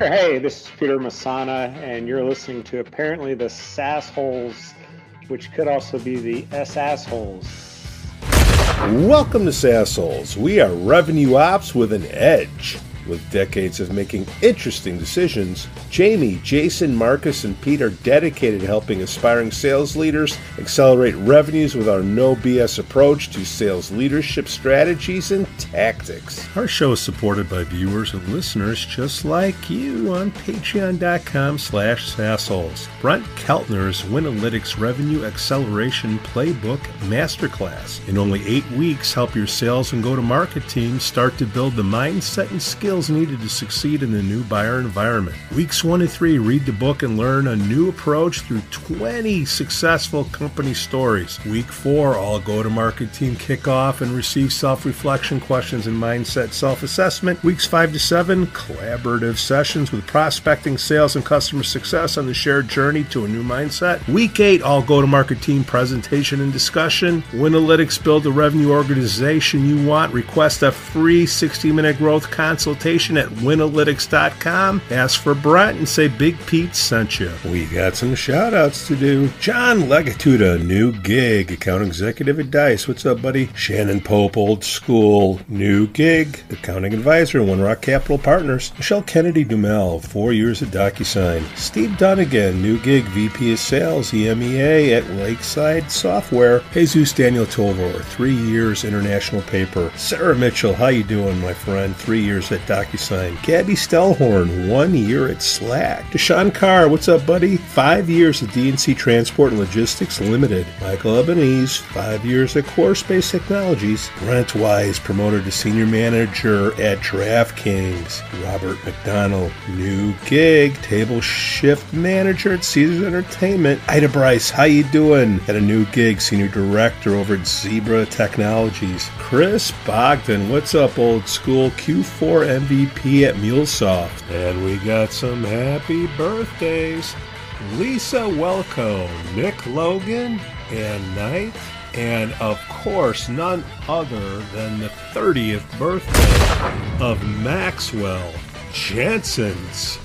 Hey, this is Peter Masana, and you're listening to apparently the Sassholes, which could also be the S assholes. Welcome to Sassholes. We are revenue ops with an edge. With decades of making interesting decisions, Jamie, Jason, Marcus, and Pete are dedicated to helping aspiring sales leaders accelerate revenues with our no BS approach to sales leadership strategies and tactics. Our show is supported by viewers and listeners just like you on patreon.com slash sassholes. Brent Keltner's Winalytics Revenue Acceleration Playbook Masterclass. In only eight weeks, help your sales and go-to-market teams start to build the mindset and skills needed to succeed in the new buyer environment. Weeks one to three, read the book and learn a new approach through 20 successful company stories. Week four, all go to market team kickoff and receive self reflection questions and mindset self assessment. Weeks five to seven, collaborative sessions with prospecting, sales, and customer success on the shared journey to a new mindset. Week eight, all go to market team presentation and discussion. Winalytics build the revenue organization you want. Request a free 60 minute growth consultation at winalytics.com. Ask for Brett and say Big Pete sent you. We got some shout outs to do. John Legatuda, new gig, account executive at Dice. What's up, buddy? Shannon Pope, old school, new gig, accounting advisor, One Rock Capital Partners. Michelle Kennedy Dumel, four years at DocuSign. Steve Dunnigan, new gig, VP of Sales, EMEA at Lakeside Software. Jesus Daniel Tolvor, three years international paper. Sarah Mitchell, how you doing, my friend? Three years at DocuSign. Gabby Stellhorn, one year at Slack. Deshaun Carr, what's up, buddy? Five years at DNC Transport and Logistics Limited. Michael Ebenezer, five years at Core Space Technologies. Brent Wise, promoted to senior manager at DraftKings. Robert McDonald, new gig, table shift manager at Caesars Entertainment. Ida Bryce, how you doing? At a new gig, senior director over at Zebra Technologies. Chris Bogdan, what's up, old school Q4 MVP at MuleSoft. And we got some happy birthdays. Lisa Welco, Nick Logan, and Knight, and of course, none other than the 30th birthday of Maxwell Jansen's.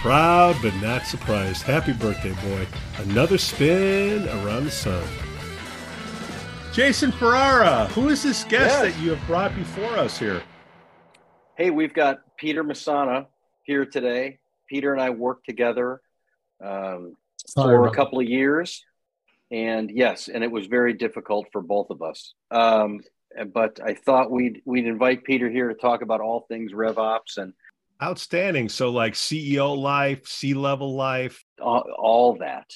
Proud but not surprised. Happy birthday, boy. Another spin around the sun. Jason Ferrara, who is this guest Yes. that you have brought before us here? Hey, we've got Peter Masana here today. Peter and I worked together um, Sorry for a couple of years, and yes, and it was very difficult for both of us. Um, but I thought we'd we'd invite Peter here to talk about all things RevOps and Outstanding. So, like CEO life, C level life. all, all that.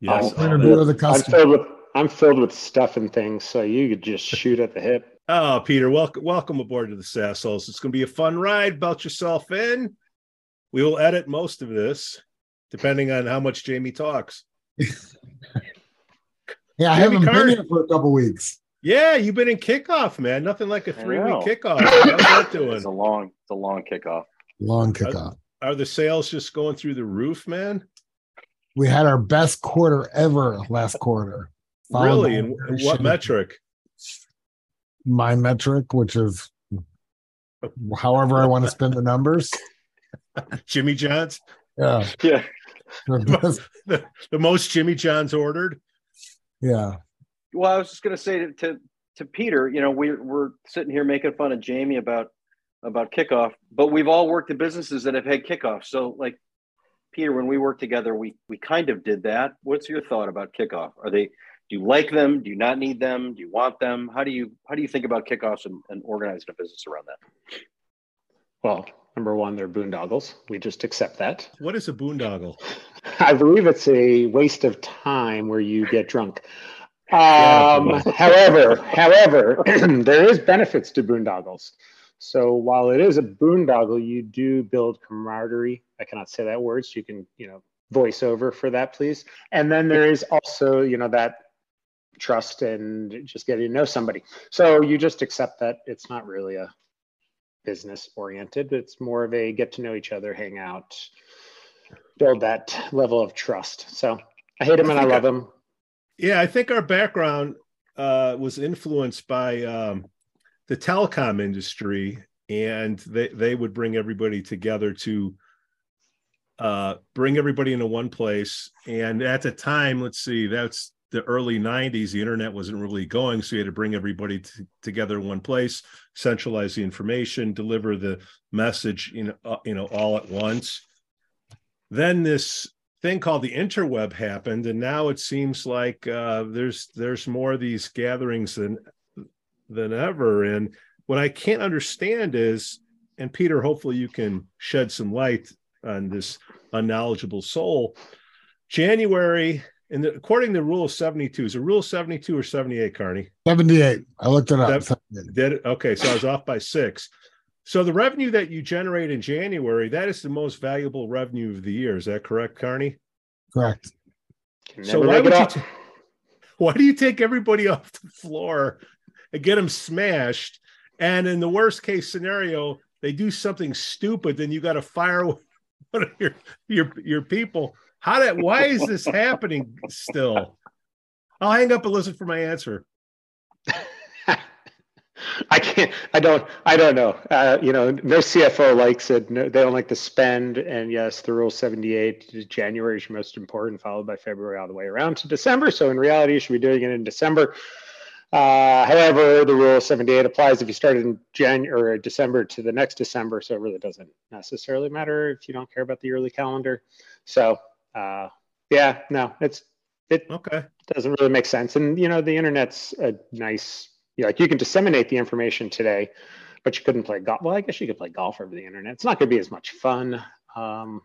Yes. Interview with the I'm customer. filled with I'm filled with stuff and things, so you could just shoot at the hip. Oh, Peter, welcome, welcome aboard to the Sassholes. It's going to be a fun ride. Belt yourself in. We will edit most of this, depending on how much Jamie talks. Yeah, I Jimmy haven't Carter. been here for a couple weeks. Yeah, you've been in kickoff, man. Nothing like a three week kickoff. How's that doing? It's a long, it's a long kickoff. Long kickoff. Are the sales just going through the roof, man? We had our best quarter ever last quarter. Followed Really? And what metric? My metric, which is however I want to spend the numbers. Jimmy John's? Yeah. Yeah, The The, the most Jimmy John's ordered? yeah. Well, I was just going to say to, to to Peter, you know, we're we're sitting here making fun of Jamie about about kickoff, but we've all worked in businesses that have had kickoff. So, like Peter, when we worked together, we we kind of did that. What's your thought about kickoff? Are they do you like them? Do you not need them? Do you want them? How do you how do you think about kickoffs and, and organizing a business around that? Well, number one, they're boondoggles. We just accept that. What is a boondoggle? I believe it's a waste of time where you get drunk. Yeah. Um, however, however, there is benefits to boondoggles. So while it is a boondoggle, you do build camaraderie. I cannot say that word, so you can, you know, voice over for that, please. And then there is also, you know, that trust and just getting to know somebody. So you just accept that it's not really a business oriented. It's more of a get to know each other, hang out, build that level of trust. So I hate him and I love him. Yeah, I think our background uh, was influenced by um, the telecom industry and they they would bring everybody together to uh, bring everybody into one place. And at the time, let's see, that's the early 90s. The internet wasn't really going, so you had to bring everybody t- together in one place, centralize the information, deliver the message, you know, uh, you know, all at once. Then this thing called the interweb happened, and now it seems like uh, there's there's more of these gatherings than than ever. And what I can't understand is, and Peter, hopefully you can shed some light on this unknowledgeable soul. January, and the, according to Rule 72, is it Rule 72 or 78, Carney? 78. I looked it up. That, did okay, so I was off by six. So the revenue that you generate in January, that is the most valuable revenue of the year. Is that correct, Carney? Correct. So why would you? T- why do you take everybody off the floor and get them smashed? And in the worst case scenario, they do something stupid, then you got to fire one of your your your people. How that? Why is this happening still? I'll hang up and listen for my answer. I can't. I don't. I don't know. Uh, you know, no CFO likes it. No, they don't like to spend. And yes, the rule seventy-eight January is your most important, followed by February all the way around to December. So in reality, you should be doing it in December. Uh, however, the rule 78 applies if you started in January or December to the next December. So it really doesn't necessarily matter if you don't care about the yearly calendar. So uh, yeah, no, it's it okay doesn't really make sense. And you know, the internet's a nice you know, like you can disseminate the information today, but you couldn't play golf. Well, I guess you could play golf over the internet. It's not going to be as much fun. Um,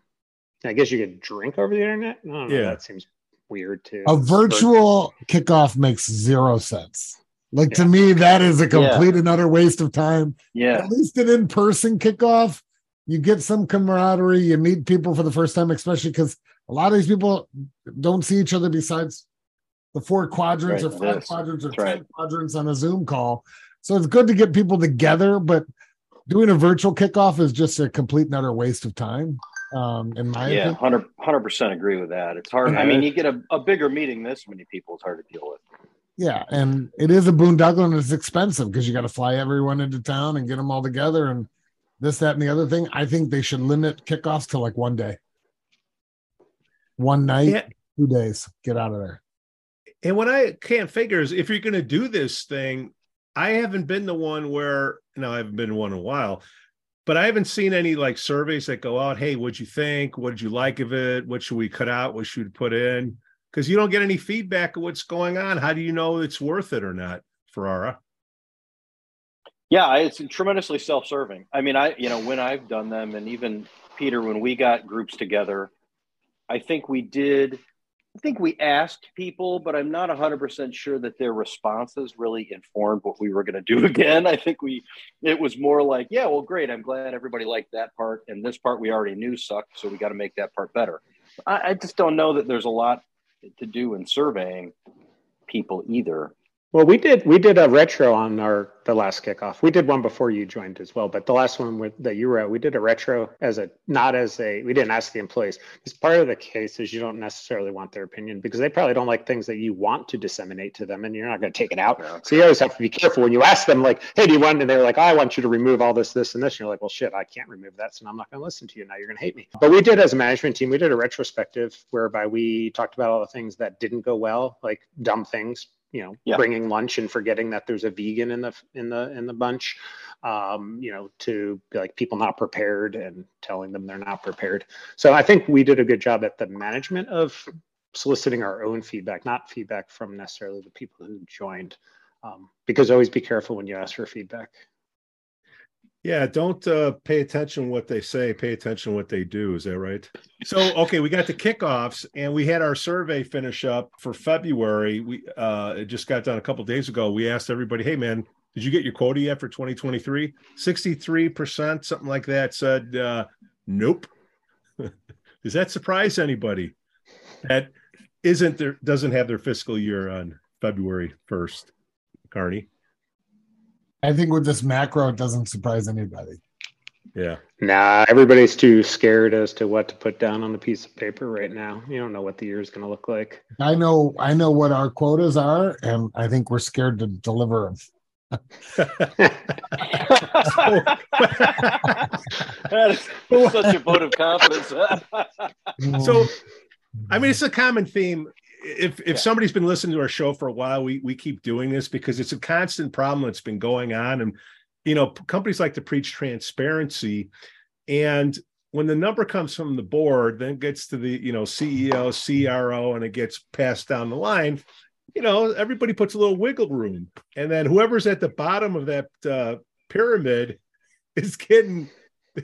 I guess you could drink over the internet. yeah, know, that seems weird too. A virtual kickoff makes zero sense. Like yeah. to me, that is a complete yeah. and utter waste of time. Yeah. At least an in-person kickoff, you get some camaraderie, you meet people for the first time, especially because a lot of these people don't see each other besides the four quadrants right, or five quadrants or That's ten right. quadrants on a Zoom call. So it's good to get people together, but doing a virtual kickoff is just a complete and utter waste of time um, in my yeah, 100 percent agree with that. It's hard. I mean, you get a, a bigger meeting this many people, it's hard to deal with. Yeah, and it is a boondoggle and it's expensive because you got to fly everyone into town and get them all together and this, that, and the other thing. I think they should limit kickoffs to like one day, one night, yeah. two days. Get out of there. And what I can't figure is if you're going to do this thing, I haven't been the one where no, I haven't been one in a while but I haven't seen any like surveys that go out. Hey, what'd you think? What did you like of it? What should we cut out? What should we put in? Because you don't get any feedback of what's going on. How do you know it's worth it or not, Ferrara? Yeah, it's tremendously self-serving. I mean, I you know when I've done them, and even Peter, when we got groups together, I think we did I think we asked people, but I'm not 100% sure that their responses really informed what we were going to do again. I think we, it was more like, yeah, well, great. I'm glad everybody liked that part. And this part we already knew sucked. So we got to make that part better. I, I just don't know that there's a lot to do in surveying people either. Well, we did we did a retro on our the last kickoff. We did one before you joined as well, but the last one with, that you were at, we did a retro as a not as a we didn't ask the employees because part of the case is you don't necessarily want their opinion because they probably don't like things that you want to disseminate to them, and you're not going to take it out. So you always have to be careful when you ask them like, "Hey, do you want?" And they're like, oh, "I want you to remove all this, this, and this." And you're like, "Well, shit, I can't remove that, so I'm not going to listen to you. Now you're going to hate me." But we did as a management team, we did a retrospective whereby we talked about all the things that didn't go well, like dumb things you know yeah. bringing lunch and forgetting that there's a vegan in the in the in the bunch um, you know to be like people not prepared and telling them they're not prepared. So i think we did a good job at the management of soliciting our own feedback not feedback from necessarily the people who joined. Um, because always be careful when you ask for feedback yeah, don't uh, pay attention what they say. Pay attention what they do. Is that right? So, okay, we got the kickoffs, and we had our survey finish up for February. We uh, it just got done a couple days ago. We asked everybody, "Hey, man, did you get your quota yet for 2023?" 63 percent, something like that, said, uh, "Nope." Does that surprise anybody? That isn't there doesn't have their fiscal year on February 1st, Carney. I think with this macro, it doesn't surprise anybody. Yeah. Nah, everybody's too scared as to what to put down on the piece of paper right now. You don't know what the year is going to look like. I know, I know what our quotas are, and I think we're scared to deliver them. that is such a vote of confidence. so, I mean, it's a common theme. If if yeah. somebody's been listening to our show for a while, we we keep doing this because it's a constant problem that's been going on, and you know, companies like to preach transparency, and when the number comes from the board, then gets to the you know CEO, CRO, and it gets passed down the line you know, everybody puts a little wiggle room, and then whoever's at the bottom of that uh, pyramid is getting.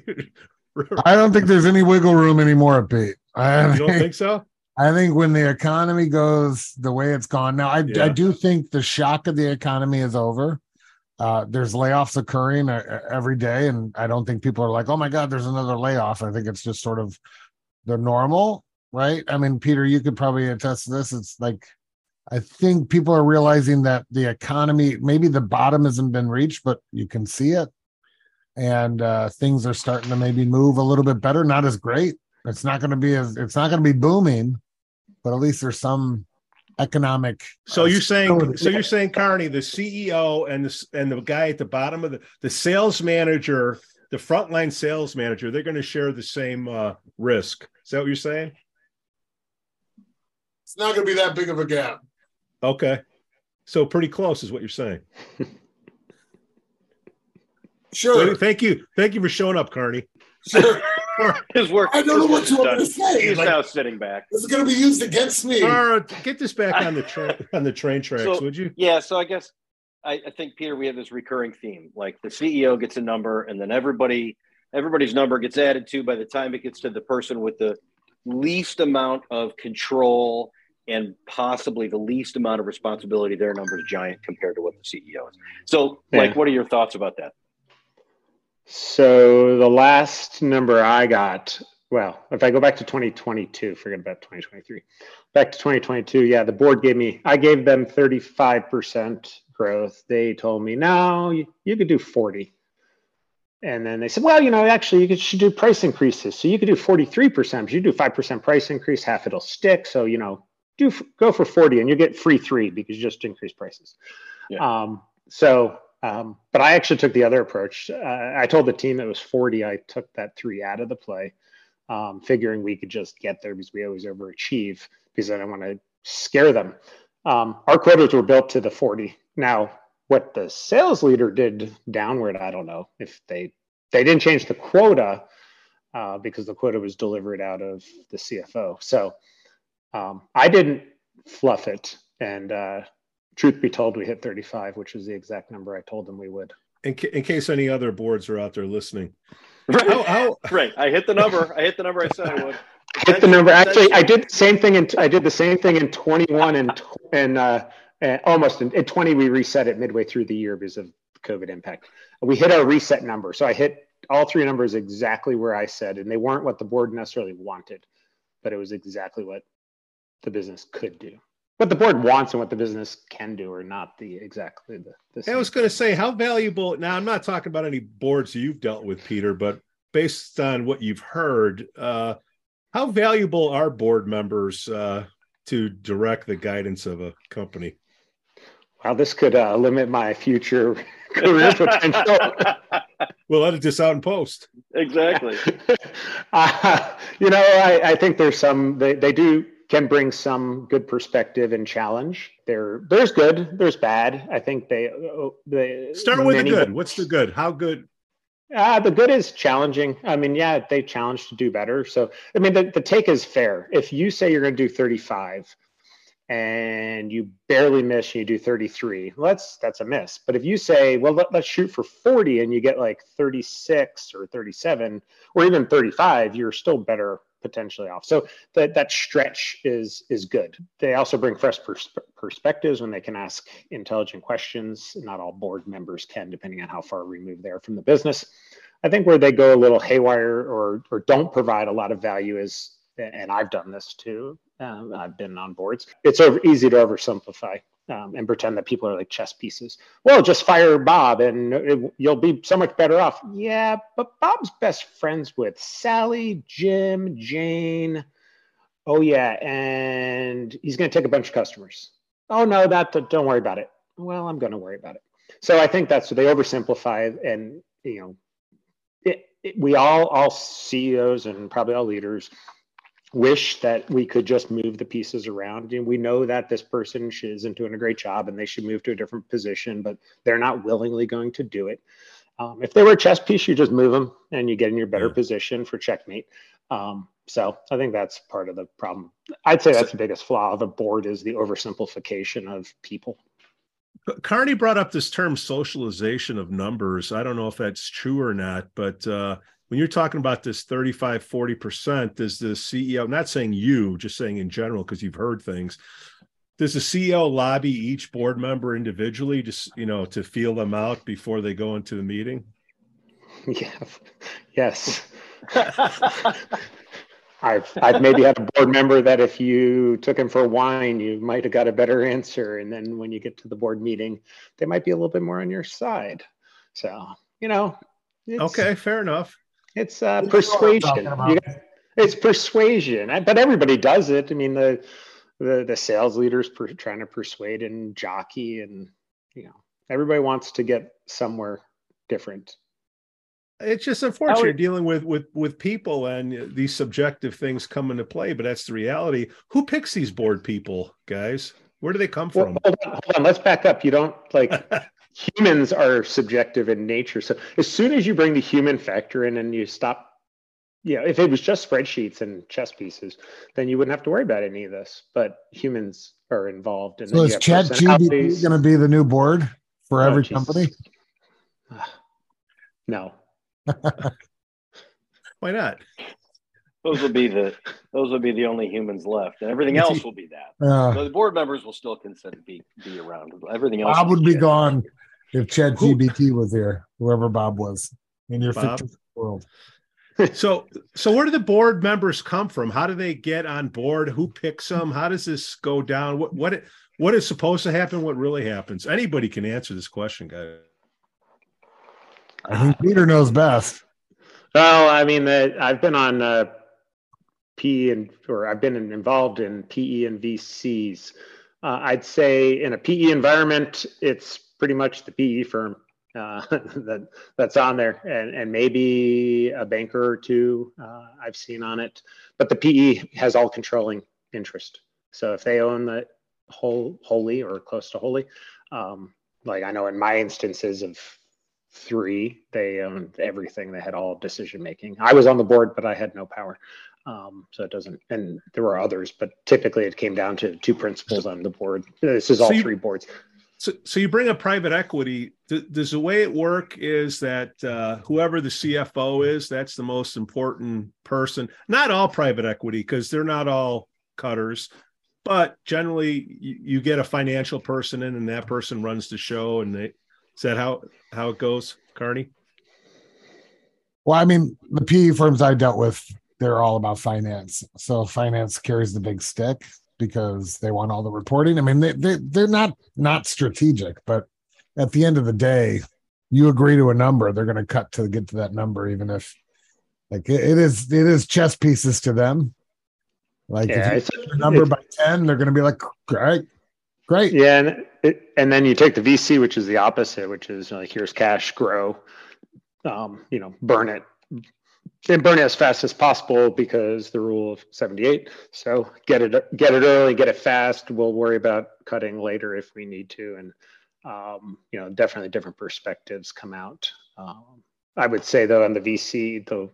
I don't think there's any wiggle room anymore, Pete. I you don't think so? I think when the economy goes the way it's gone now, I, yeah. I do think the shock of the economy is over. Uh, there's layoffs occurring every day, and I don't think people are like, "Oh my God, there's another layoff." I think it's just sort of the normal, right? I mean, Peter, you could probably attest to this. It's like I think people are realizing that the economy, maybe the bottom hasn't been reached, but you can see it. And uh, things are starting to maybe move a little bit better, not as great. It's not going to be as, it's not going to be booming, but at least there's some economic. So uh, you're saying, so you're saying, Carney, the CEO and the, and the guy at the bottom of the, the sales manager, the frontline sales manager, they're going to share the same uh, risk. Is that what you're saying? It's not going to be that big of a gap. Okay. So pretty close is what you're saying. sure. Well, thank you. Thank you for showing up, Carney. Sure. his work. I don't know what you want to say. He's like, now sitting back. This is going to be used against me. Or get this back on the train on the train tracks, so, would you? Yeah. So I guess I, I think Peter, we have this recurring theme. Like the CEO gets a number, and then everybody everybody's number gets added to by the time it gets to the person with the least amount of control and possibly the least amount of responsibility, their number is giant compared to what the CEO is. So, yeah. like, what are your thoughts about that? So, the last number I got, well, if I go back to 2022, forget about 2023, back to 2022, yeah, the board gave me, I gave them 35% growth. They told me, no, you, you could do 40. And then they said, well, you know, actually, you could, should do price increases. So you could do 43%, but you do 5% price increase, half it'll stick. So, you know, do go for 40 and you get free three because you just increase prices. Yeah. Um, so, um, but I actually took the other approach. Uh, I told the team it was 40. I took that three out of the play, um, figuring we could just get there because we always overachieve because I don't want to scare them. Um, our quotas were built to the 40. Now, what the sales leader did downward, I don't know if they they didn't change the quota uh, because the quota was delivered out of the CFO. So um, I didn't fluff it, and uh, truth be told, we hit 35, which is the exact number I told them we would. In, ca- in case any other boards are out there listening, right? How, how... right. I hit the number. I hit the number I said I would. I hit the number. Actually, I did the same thing. In, I did the same thing in 21 and and, uh, and almost in, in 20. We reset it midway through the year because of COVID impact. We hit our reset number. So I hit all three numbers exactly where I said, and they weren't what the board necessarily wanted, but it was exactly what the business could do. What the board wants and what the business can do are not the exactly the. the I was going to say how valuable. Now I'm not talking about any boards you've dealt with, Peter, but based on what you've heard, uh, how valuable are board members uh, to direct the guidance of a company? Well, this could uh, limit my future career potential. we'll edit this out in post. Exactly. Uh, you know, I, I, think there's some they, they do can bring some good perspective and challenge. There, there's good, there's bad. I think they, they start with the good. What's the good? How good? Uh, the good is challenging. I mean, yeah, they challenge to do better. So, I mean, the, the take is fair. If you say you're going to do 35 and you barely miss and you do 33, well, that's that's a miss. But if you say, well, let, let's shoot for 40 and you get like 36 or 37 or even 35, you're still better potentially off. So that that stretch is is good. They also bring fresh pers- perspectives when they can ask intelligent questions. Not all board members can, depending on how far removed they are from the business. I think where they go a little haywire or or don't provide a lot of value is, and I've done this too. Um, I've been on boards. It's over, easy to oversimplify um, and pretend that people are like chess pieces. Well, just fire Bob and it, you'll be so much better off. Yeah, but Bob's best friends with Sally, Jim, Jane. Oh yeah, and he's going to take a bunch of customers. Oh no, that don't worry about it. Well, I'm going to worry about it. so I think that's they oversimplify, and you know, it, it, we all all CEOs and probably all leaders wish that we could just move the pieces around. And we know that this person isn't doing a great job and they should move to a different position, but they're not willingly going to do it. Um, if they were a chess piece, you just move them and you get in your better yeah. position for checkmate. Um, so I think that's part of the problem. I'd say that's the biggest flaw of a board is the oversimplification of people. Carney brought up this term socialization of numbers. I don't know if that's true or not, but uh, when you're talking about this 35, 40%, does the CEO, I'm not saying you, just saying in general, because you've heard things, does the CEO lobby each board member individually just, you know, to feel them out before they go into the meeting? Yeah. Yes. I've I've maybe had a board member that if you took him for wine, you might have got a better answer, and then when you get to the board meeting, they might be a little bit more on your side. So you know. Okay, fair enough. It's uh, persuasion. it's persuasion, but everybody does it. I mean, the the the sales leaders per, trying to persuade and jockey, and you know, everybody wants to get somewhere different. It's just unfortunate would, dealing with with with people and these subjective things come into play but that's the reality. Who picks these board people guys? Where do they come from? well, hold, on, hold on. Let's back up. You don't like humans are subjective in nature so as soon as you bring the human factor in and you stop yeah if it was just spreadsheets and chess pieces then you wouldn't have to worry about any of this but humans are involved and so is chat gpt going to be the new board for oh, every geez. company no Why not? Those will be the those will be the only humans left, and everything else will be that. Uh, so the board members will still consider be be around. Everything else. Bob would be gone if Chat GPT was here. Whoever Bob was in your fictional world. so so where do the board members come from? How do they get on board? Who picks them? How does this go down? What what what is supposed to happen? What really happens? Anybody can answer this question, guys. I think Peter knows best. Well, I mean, uh, I've been on uh, PE and or I've been involved in PE and VCs. Uh, I'd say in a PE environment, it's pretty much the PE firm uh, that that's on there, and and maybe a banker or two uh, I've seen on it. But the PE has all controlling interest. So if they own the whole wholly or close to wholly, um, like I know in my instances of three. They owned everything. They had all decision making. I was on the board, but I had no power. Um, so it doesn't, and there were others, but typically it came down to two principals on the board. This is all so you, three boards. So, so you bring up private equity. Does the way it work is that uh, whoever the CFO is, that's the most important person. Not all private equity, because they're not all cutters, but generally you, you get a financial person in, and that person runs the show, and they is that how how it goes, Carney? Well, I mean, the PE firms I dealt with, they're all about finance. So finance carries the big stick because they want all the reporting. I mean, they, they they're not not strategic, but at the end of the day, you agree to a number, they're going to cut to get to that number, even if like it, it is it is chess pieces to them. Like yeah, if you a number by ten, they're going to be like, great, great. Yeah, and it, and then you take the VC, which is the opposite, which is like here's cash, grow, um, you know, burn it, and burn it as fast as possible because the rule of 78. So get it, get it early, get it fast. We'll worry about cutting later if we need to, and um, you know, definitely different perspectives come out. Um, I would say though on the VC, though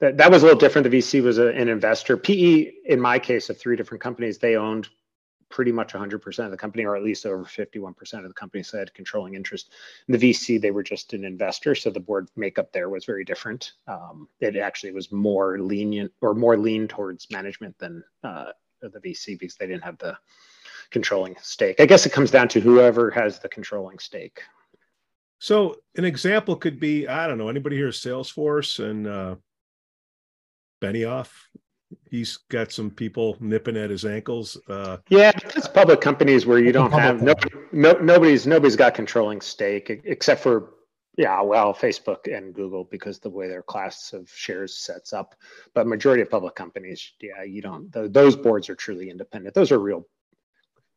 that, that was a little different. The VC was a, an investor. PE, in my case, of three different companies, they owned pretty much 100% of the company, or at least over 51% of the company said controlling interest. In the VC, they were just an investor, so the board makeup there was very different. Um, it actually was more lenient or more lean towards management than uh, the VC because they didn't have the controlling stake. I guess it comes down to whoever has the controlling stake. So an example could be, I don't know, anybody here Salesforce and uh, Benioff he's got some people nipping at his ankles. Uh, yeah, it's public companies where you don't have no, no, nobody's nobody's got controlling stake except for yeah, well, Facebook and Google because the way their class of shares sets up. But majority of public companies, yeah, you don't. The, those boards are truly independent. Those are real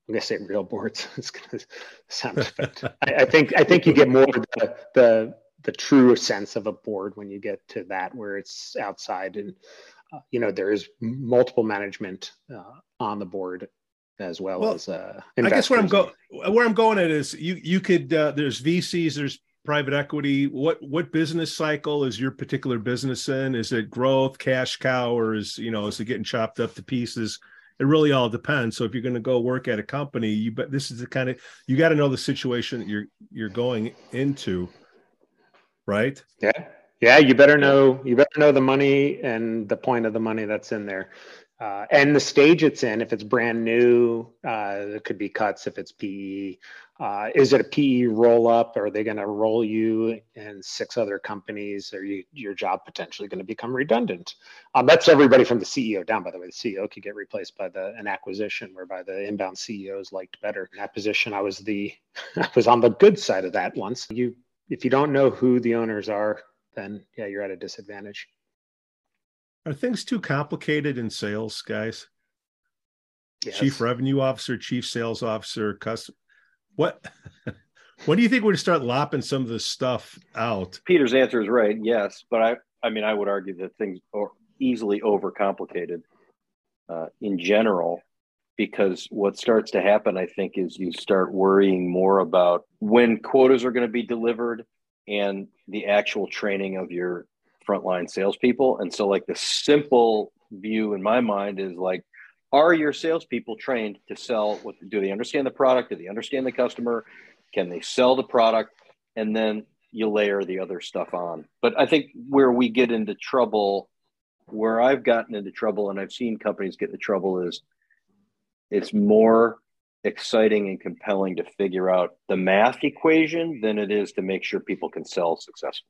I'm gonna say real boards. it's gonna sound but I, I, think I think you get more the, the the true sense of a board when you get to that where it's outside and uh, you know there is multiple management uh, on the board as well, well as uh, I guess where I'm going where I'm going at is you you could uh, there's VCs there's private equity. What what business cycle is your particular business in? Is it growth cash cow or is you know is it getting chopped up to pieces? It really all depends. So if you're going to go work at a company you but this is the kind of you got to know the situation that you're you're going into right? Yeah yeah you better know you better know the money and the point of the money that's in there uh, and the stage it's in, if it's brand new, uh, it could be cuts. If it's PE, uh, is it a PE roll up? Are they going to roll you in six other companies? Are you, your job potentially going to become redundant? Um, that's everybody from the CEO down. By the way, the CEO could get replaced by the an acquisition, whereby the inbound CEOs liked better. In that position, I was the I was on the good side of that once. You, if you don't know who the owners are, then yeah, you're at a disadvantage. Are things too complicated in sales, guys? Yes. Chief revenue officer, chief sales officer, custom. What? when do you think we're going to start lopping some of this stuff out? Peter's answer is right. Yes, but I, I mean, I would argue that things are easily overcomplicated uh, in general, because what starts to happen, I think, is you start worrying more about when quotas are going to be delivered and the actual training of your frontline salespeople. And so, like, the simple view in my mind is like, are your salespeople trained to sell? What do they understand the product? Do they understand the customer? Can they sell the product? And then you layer the other stuff on. But I think where we get into trouble, where I've gotten into trouble and I've seen companies get into trouble is it's more exciting and compelling to figure out the math equation than it is to make sure people can sell successfully.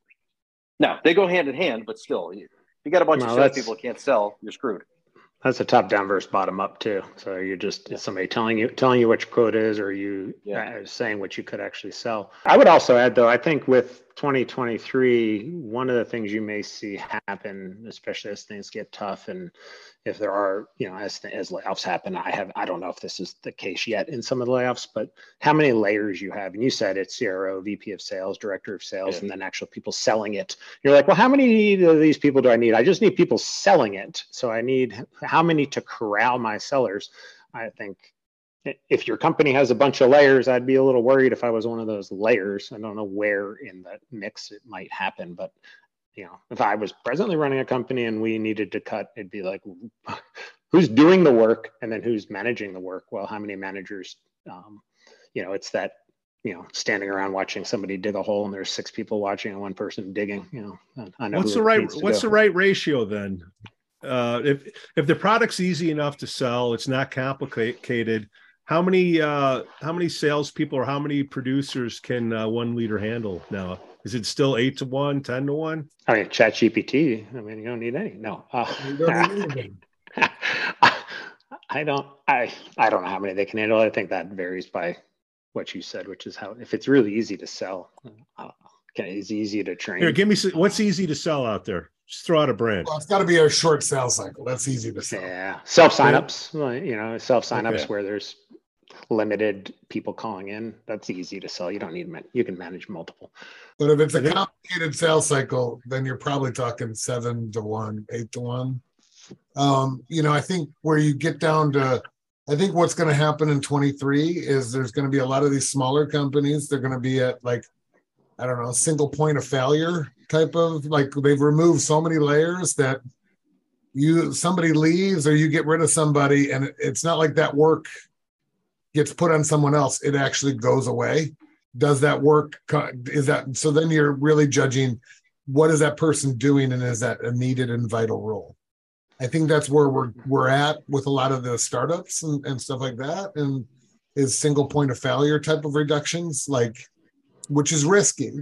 Now they go hand in hand, but still, you, you got a bunch no, of salespeople that can't sell, you're screwed. That's a top down versus bottom up too. So you're just yeah. somebody telling you telling you what your quote is, or you yeah. uh, saying what you could actually sell. I would also add though, I think with 2023, one of the things you may see happen, especially as things get tough, and if there are, you know, as as layoffs happen, I have I don't know if this is the case yet in some of the layoffs, but how many layers you have, and you said it's CRO, VP of Sales, Director of Sales, yeah. and then actual people selling it. You're like, well, how many of these people do I need? I just need people selling it. So I need how many to corral my sellers? I think if your company has a bunch of layers, I'd be a little worried if I was one of those layers. I don't know where in the mix it might happen, but you know, if I was presently running a company and we needed to cut, it'd be like, who's doing the work and then who's managing the work? Well, how many managers? Um, you know, it's that you know, standing around watching somebody dig a hole and there's six people watching and one person digging. You know, I know what's the right what's go. the right ratio then? Uh, if if the product's easy enough to sell, it's not complicated how many uh, how many salespeople or how many producers can uh, one leader handle now? Is it still eight to one, 10 to one? I mean, Chat GPT. I mean, you don't need any. No. Uh, I don't. I I don't know how many they can handle. I think that varies by what you said, which is how if it's really easy to sell, uh, it's easy to train. Here, give me what's easy to sell out there. Just throw out a brand. Well, it's got to be a short sales cycle. That's easy to sell. Yeah, self signups. You know, self signups okay. where there's limited people calling in, that's easy to sell. You don't need you can manage multiple. But if it's a complicated sales cycle, then you're probably talking seven to one, eight to one. Um, you know, I think where you get down to, I think what's going to happen in 23 is there's going to be a lot of these smaller companies. They're going to be at like, I don't know, single point of failure type of like they've removed so many layers that you somebody leaves or you get rid of somebody and it's not like that work gets put on someone else, it actually goes away. Does that work? Is that so? Then you're really judging what is that person doing and is that a needed and vital role? I think that's where we're we're at with a lot of the startups and, and stuff like that, and is single point of failure type of reductions, like which is risky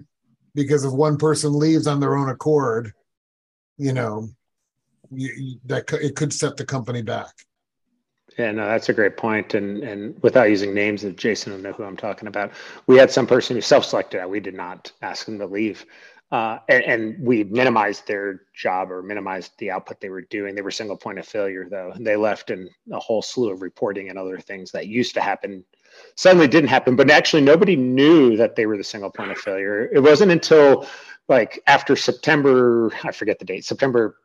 because if one person leaves on their own accord, you know, you, that it could set the company back. Yeah, no, that's a great point. And and without using names, if Jason will know who I'm talking about. We had some person who self-selected. Out. We did not ask them to leave. uh, and, and, we minimized their job or minimized the output they were doing. They were single point of failure, though. And they left in a whole slew of reporting and other things that used to happen suddenly didn't happen. But actually, nobody knew that they were the single point of failure. It wasn't until like after September, I forget the date, September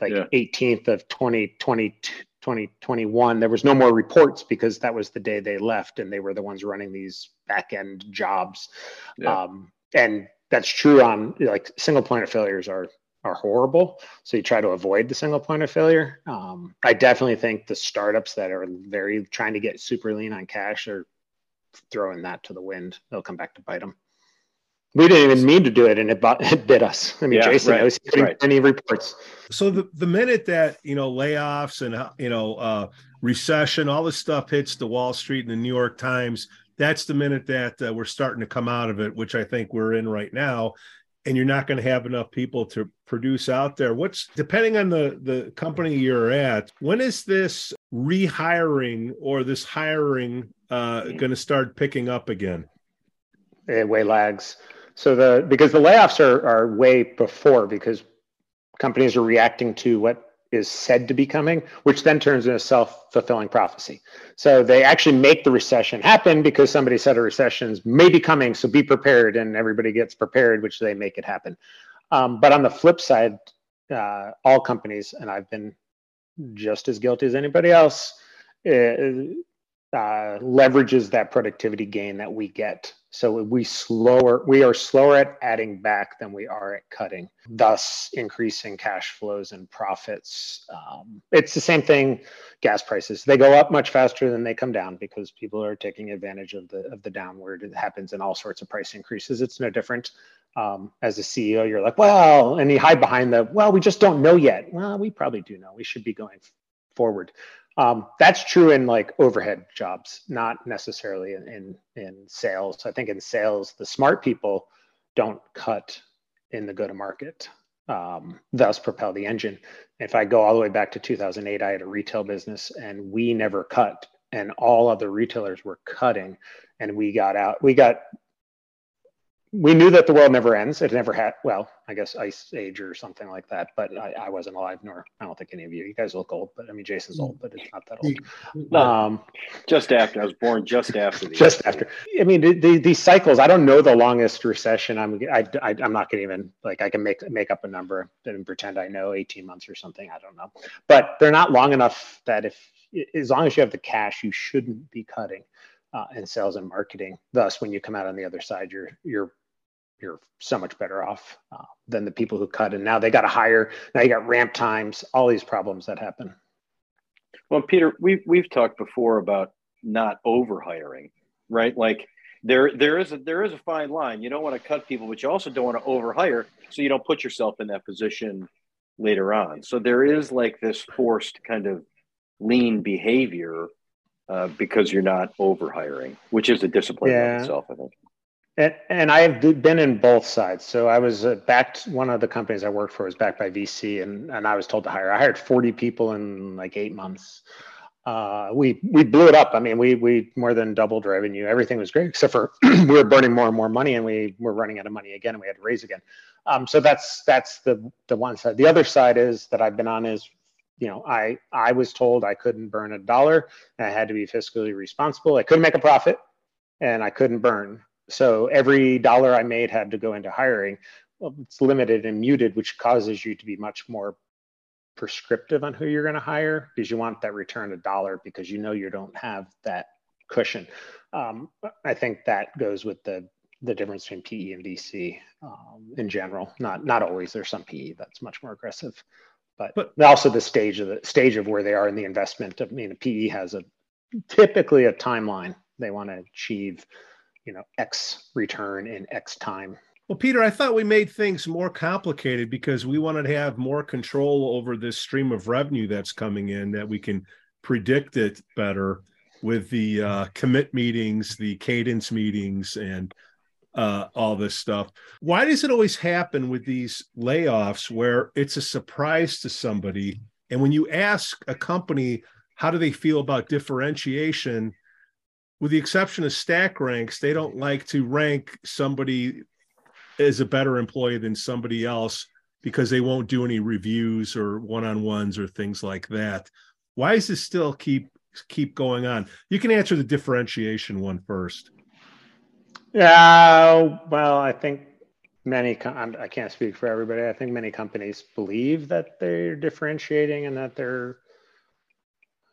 like yeah. 18th of 2020, 2021, there was no more reports because that was the day they left and they were the ones running these back end jobs. Yeah. Um, and that's true on like single point of failures are are horrible. So you try to avoid the single point of failure. Um, I definitely think the startups that are very trying to get super lean on cash are throwing that to the wind. They'll come back to bite them. We didn't even mean to do it, and it, bought, it bit us. I mean, yeah, Jason right, was getting right. any reports. So the, the minute that you know layoffs and you know uh, recession, all this stuff hits the Wall Street and the New York Times, that's the minute that uh, we're starting to come out of it, which I think we're in right now. And you're not going to have enough people to produce out there. What's depending on the the company you're at? When is this rehiring or this hiring uh, going to start picking up again? It way lags. So the because the layoffs are are way before because companies are reacting to what is said to be coming, which then turns into a self fulfilling prophecy. So they actually make the recession happen because somebody said a recession may be coming, so be prepared, and everybody gets prepared, which they make it happen. Um, but on the flip side, uh, all companies, and I've been just as guilty as anybody else, uh, uh, leverages that productivity gain that we get so we slower, we are slower at adding back than we are at cutting, thus increasing cash flows and profits. Um, it's the same thing. Gas prices they go up much faster than they come down because people are taking advantage of the of the downward. It happens in all sorts of price increases. It's no different. Um, as a CEO, you're like, well, and you hide behind the, well, we just don't know yet. Well, we probably do know. We should be going forward. Um, that's true in like overhead jobs, not necessarily in, in, in sales. I think in sales, the smart people don't cut in the go to market, um, thus propel the engine. If I go all the way back to 2008, I had a retail business and we never cut, and all other retailers were cutting, and we got out. We got we knew that the world never ends. It never had, well, I guess ice age or something like that, but I, I, wasn't alive, nor I don't think any of you, you guys look old, but I mean, Jason's old, but it's not that old. Um, just after I was born, just after. just after. I mean, the, the, these cycles, I don't know the longest recession. I'm, I, I, am not going to even like, I can make, make up a number and pretend I know 18 months or something. I don't know, but they're not long enough that if, as long as you have the cash, you shouldn't be cutting. Uh, in sales and marketing. Thus, when you come out on the other side, you're you're you're so much better off uh, than the people who cut. And now they got to hire. Now you got ramp times. All these problems that happen. Well, Peter, we've we've talked before about not over hiring, right? Like there there is a there is a fine line. You don't want to cut people, but you also don't want to overhire, so you don't put yourself in that position later on. So there is like this forced kind of lean behavior uh, because you're not overhiring, which is a discipline yeah. in itself, I think. And, and I've been in both sides. So I was uh, backed. One of the companies I worked for was backed by VC, and and I was told to hire. I hired 40 people in like eight months. Uh, we we blew it up. I mean, we we more than doubled revenue. Everything was great, except for we were burning more and more money, and we were running out of money again, and we had to raise again. Um, so that's that's the the one side. The other side is that I've been on is you know i i was told i couldn't burn a dollar i had to be fiscally responsible i couldn't make a profit and i couldn't burn so every dollar I made had to go into hiring. Well, it's limited and muted, which causes you to be much more prescriptive on who you're going to hire because you want that return a dollar because you know you don't have that cushion. Um, I think that goes with the the difference between PE and VC um, in general. Not not always. There's some PE that's much more aggressive, but, but also the stage of the stage of where they are in the investment. I mean, a PE has a typically a timeline they want to achieve you know x return in x time. Well peter i thought we made things more complicated because we wanted to have more control over this stream of revenue that's coming in that we can predict it better with the uh, commit meetings the cadence meetings and uh, all this stuff. Why does it always happen with these layoffs where it's a surprise to somebody? And when you ask a company how do they feel about differentiation with the exception of stack ranks, they don't like to rank somebody as a better employee than somebody else because they won't do any reviews or one-on-ones or things like that. Why is this still keep keep going on? You can answer the differentiation one first. Yeah, well, I think many I can't speak for everybody. I think many companies believe that they're differentiating and that they're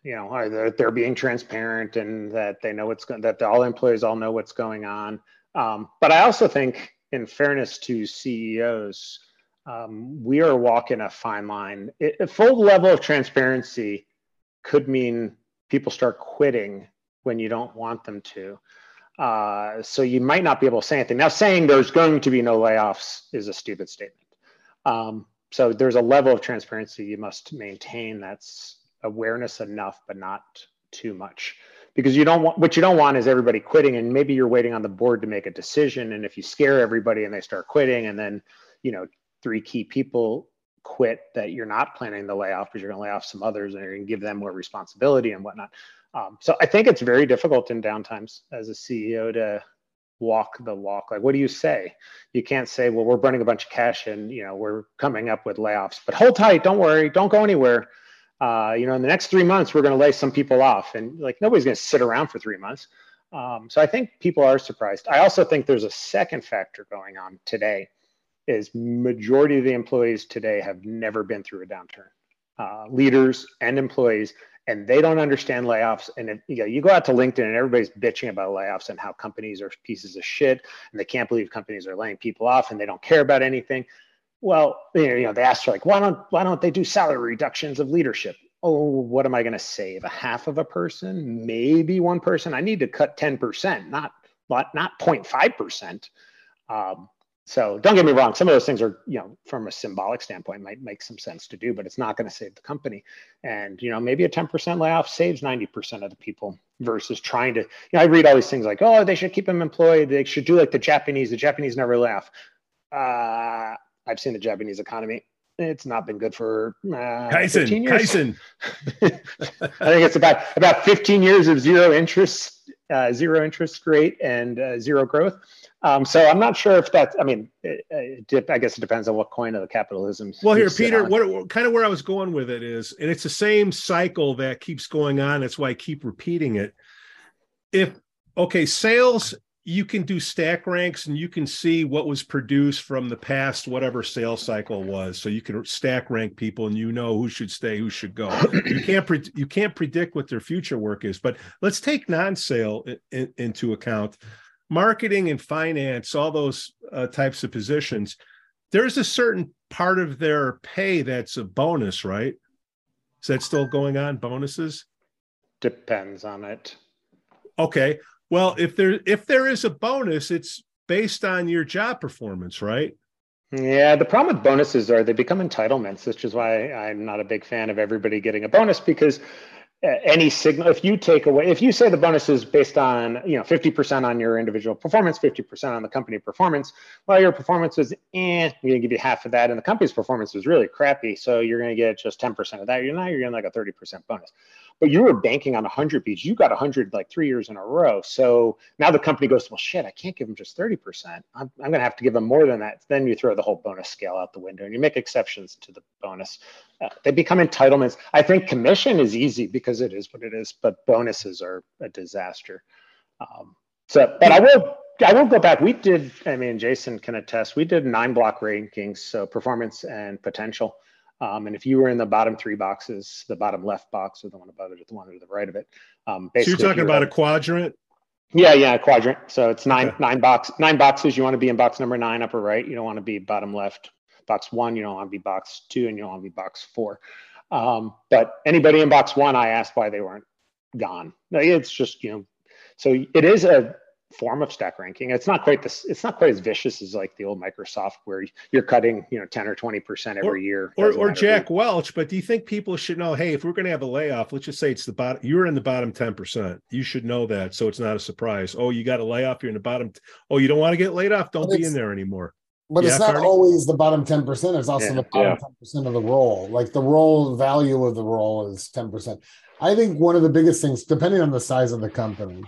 you know either they're being transparent and that they know what's going that all employees all know what's going on. Um, but I also think, in fairness to CEOs, um, we are walking a fine line. It, a full level of transparency could mean people start quitting when you don't want them to. Uh, so you might not be able to say anything. Now, saying there's going to be no layoffs is a stupid statement. Um, so there's a level of transparency you must maintain that's awareness enough, but not too much. Because you don't want what you don't want is everybody quitting, and maybe you're waiting on the board to make a decision. And if you scare everybody and they start quitting, and then you know three key people quit that you're not planning the layoff because you're going to lay off some others and you're going to give them more responsibility and whatnot. Um, so I think it's very difficult in downtimes as a CEO to walk the walk. Like, what do you say? You can't say, well, we're burning a bunch of cash and, you know, we're coming up with layoffs, but hold tight. Don't worry. Don't go anywhere. Uh, you know, in the next three months, we're going to lay some people off and like, nobody's going to sit around for three months. Um, so I think people are surprised. I also think there's a second factor going on today is majority of the employees today have never been through a downturn. Uh, leaders and employees and they don't understand layoffs. And if, you know, you go out to LinkedIn and everybody's bitching about layoffs and how companies are pieces of shit and they can't believe companies are laying people off and they don't care about anything. Well, you know, they ask like, why don't why don't they do salary reductions of leadership? Oh, what am I going to save? A half of a person, maybe one person. I need to cut ten percent, not not not 0.5 percent. Um, so don't get me wrong some of those things are you know from a symbolic standpoint might make some sense to do but it's not going to save the company and you know maybe a 10% layoff saves 90% of the people versus trying to you know i read all these things like oh they should keep them employed they should do like the japanese the japanese never laugh uh, i've seen the japanese economy it's not been good for uh, years. Kaizen. I think it's about about 15 years of zero interest, uh, zero interest rate, and uh, zero growth. Um, so I'm not sure if that's. I mean, it, it, I guess it depends on what coin of the capitalism. Well, here, Peter, what kind of where I was going with it is, and it's the same cycle that keeps going on. That's why I keep repeating it. If okay, sales, you can do stack ranks and you can see what was produced from the past, whatever sales cycle was. So you can stack rank people and you know who should stay, who should go. you can't pre- you can't predict what their future work is. But let's take non-sale in, in, into account marketing and finance, all those uh, types of positions, there's a certain part of their pay that's a bonus, right? Is that still going on? Bonuses? Depends on it. Okay. Well, if there if there is a bonus, it's based on your job performance, right? Yeah, the problem with bonuses are they become entitlements, which is why I'm not a big fan of everybody getting a bonus because any signal if you take away if you say the bonus is based on you know 50% on your individual performance 50% on the company performance well your performance was eh we're going to give you half of that and the company's performance was really crappy so you're going to get just 10% of that you're not you're getting like a 30% bonus but you were banking on 100 beats. You got 100 like three years in a row. So now the company goes, well, shit, I can't give them just 30%. I'm, I'm going to have to give them more than that. Then you throw the whole bonus scale out the window and you make exceptions to the bonus. Uh, they become entitlements. I think commission is easy because it is what it is, but bonuses are a disaster. Um, so, but I will I will go back. We did, I mean, Jason can attest, we did nine block rankings, so performance and potential. Um, and if you were in the bottom three boxes, the bottom left box or the one above it, or the one to the right of it. Um, so you're talking about a quadrant? Yeah, yeah, a quadrant. So it's nine okay. nine box nine boxes. You want to be in box number nine, upper right. You don't want to be bottom left. Box one, you don't want to be box two, and you don't want to be box four. Um, but anybody in box one, I asked why they weren't gone. It's just you know, so it is a form of stack ranking. It's not quite this. It's not quite as vicious as like the old Microsoft, where you're cutting you know ten or twenty percent every or, year. Or, or Jack who. Welch. But do you think people should know? Hey, if we're going to have a layoff, let's just say it's the bottom. You're in the bottom ten percent. You should know that, so it's not a surprise. Oh, you got a layoff. You're in the bottom. T- oh, you don't want to get laid off? Don't but be in there anymore. But yeah, it's not Carney? always the bottom ten percent. It's also yeah, the bottom ten yeah. percent of the role. Like the role value of the role is ten percent. I think one of the biggest things, depending on the size of the company,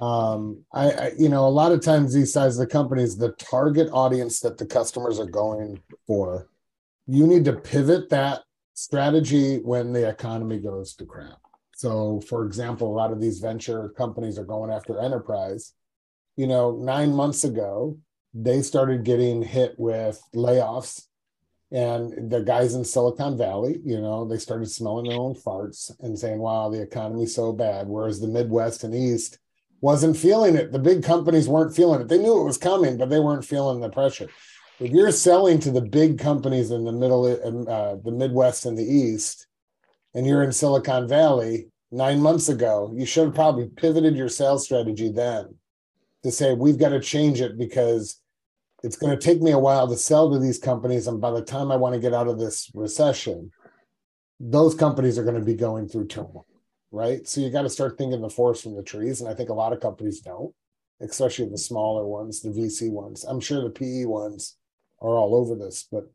Um, I, I, you know, a lot of times these size of the companies, the target audience that the customers are going for, you need to pivot that strategy when the economy goes to crap. So, for example, a lot of these venture companies are going after enterprise. You know, nine months ago, they started getting hit with layoffs and the guys in silicon valley you know they started smelling their own farts and saying wow the economy's so bad whereas the midwest and east wasn't feeling it. The big companies weren't feeling it. They knew it was coming but they weren't feeling the pressure. If you're selling to the big companies in the middle uh, the midwest and the east and you're in silicon valley nine months ago you should have probably pivoted your sales strategy then to say we've got to change it because it's going to take me a while to sell to these companies and by the time i want to get out of this recession those companies are going to be going through turmoil right so you got to start thinking the forest from the trees and i think a lot of companies don't especially the smaller ones the vc ones i'm sure the pe ones are all over this but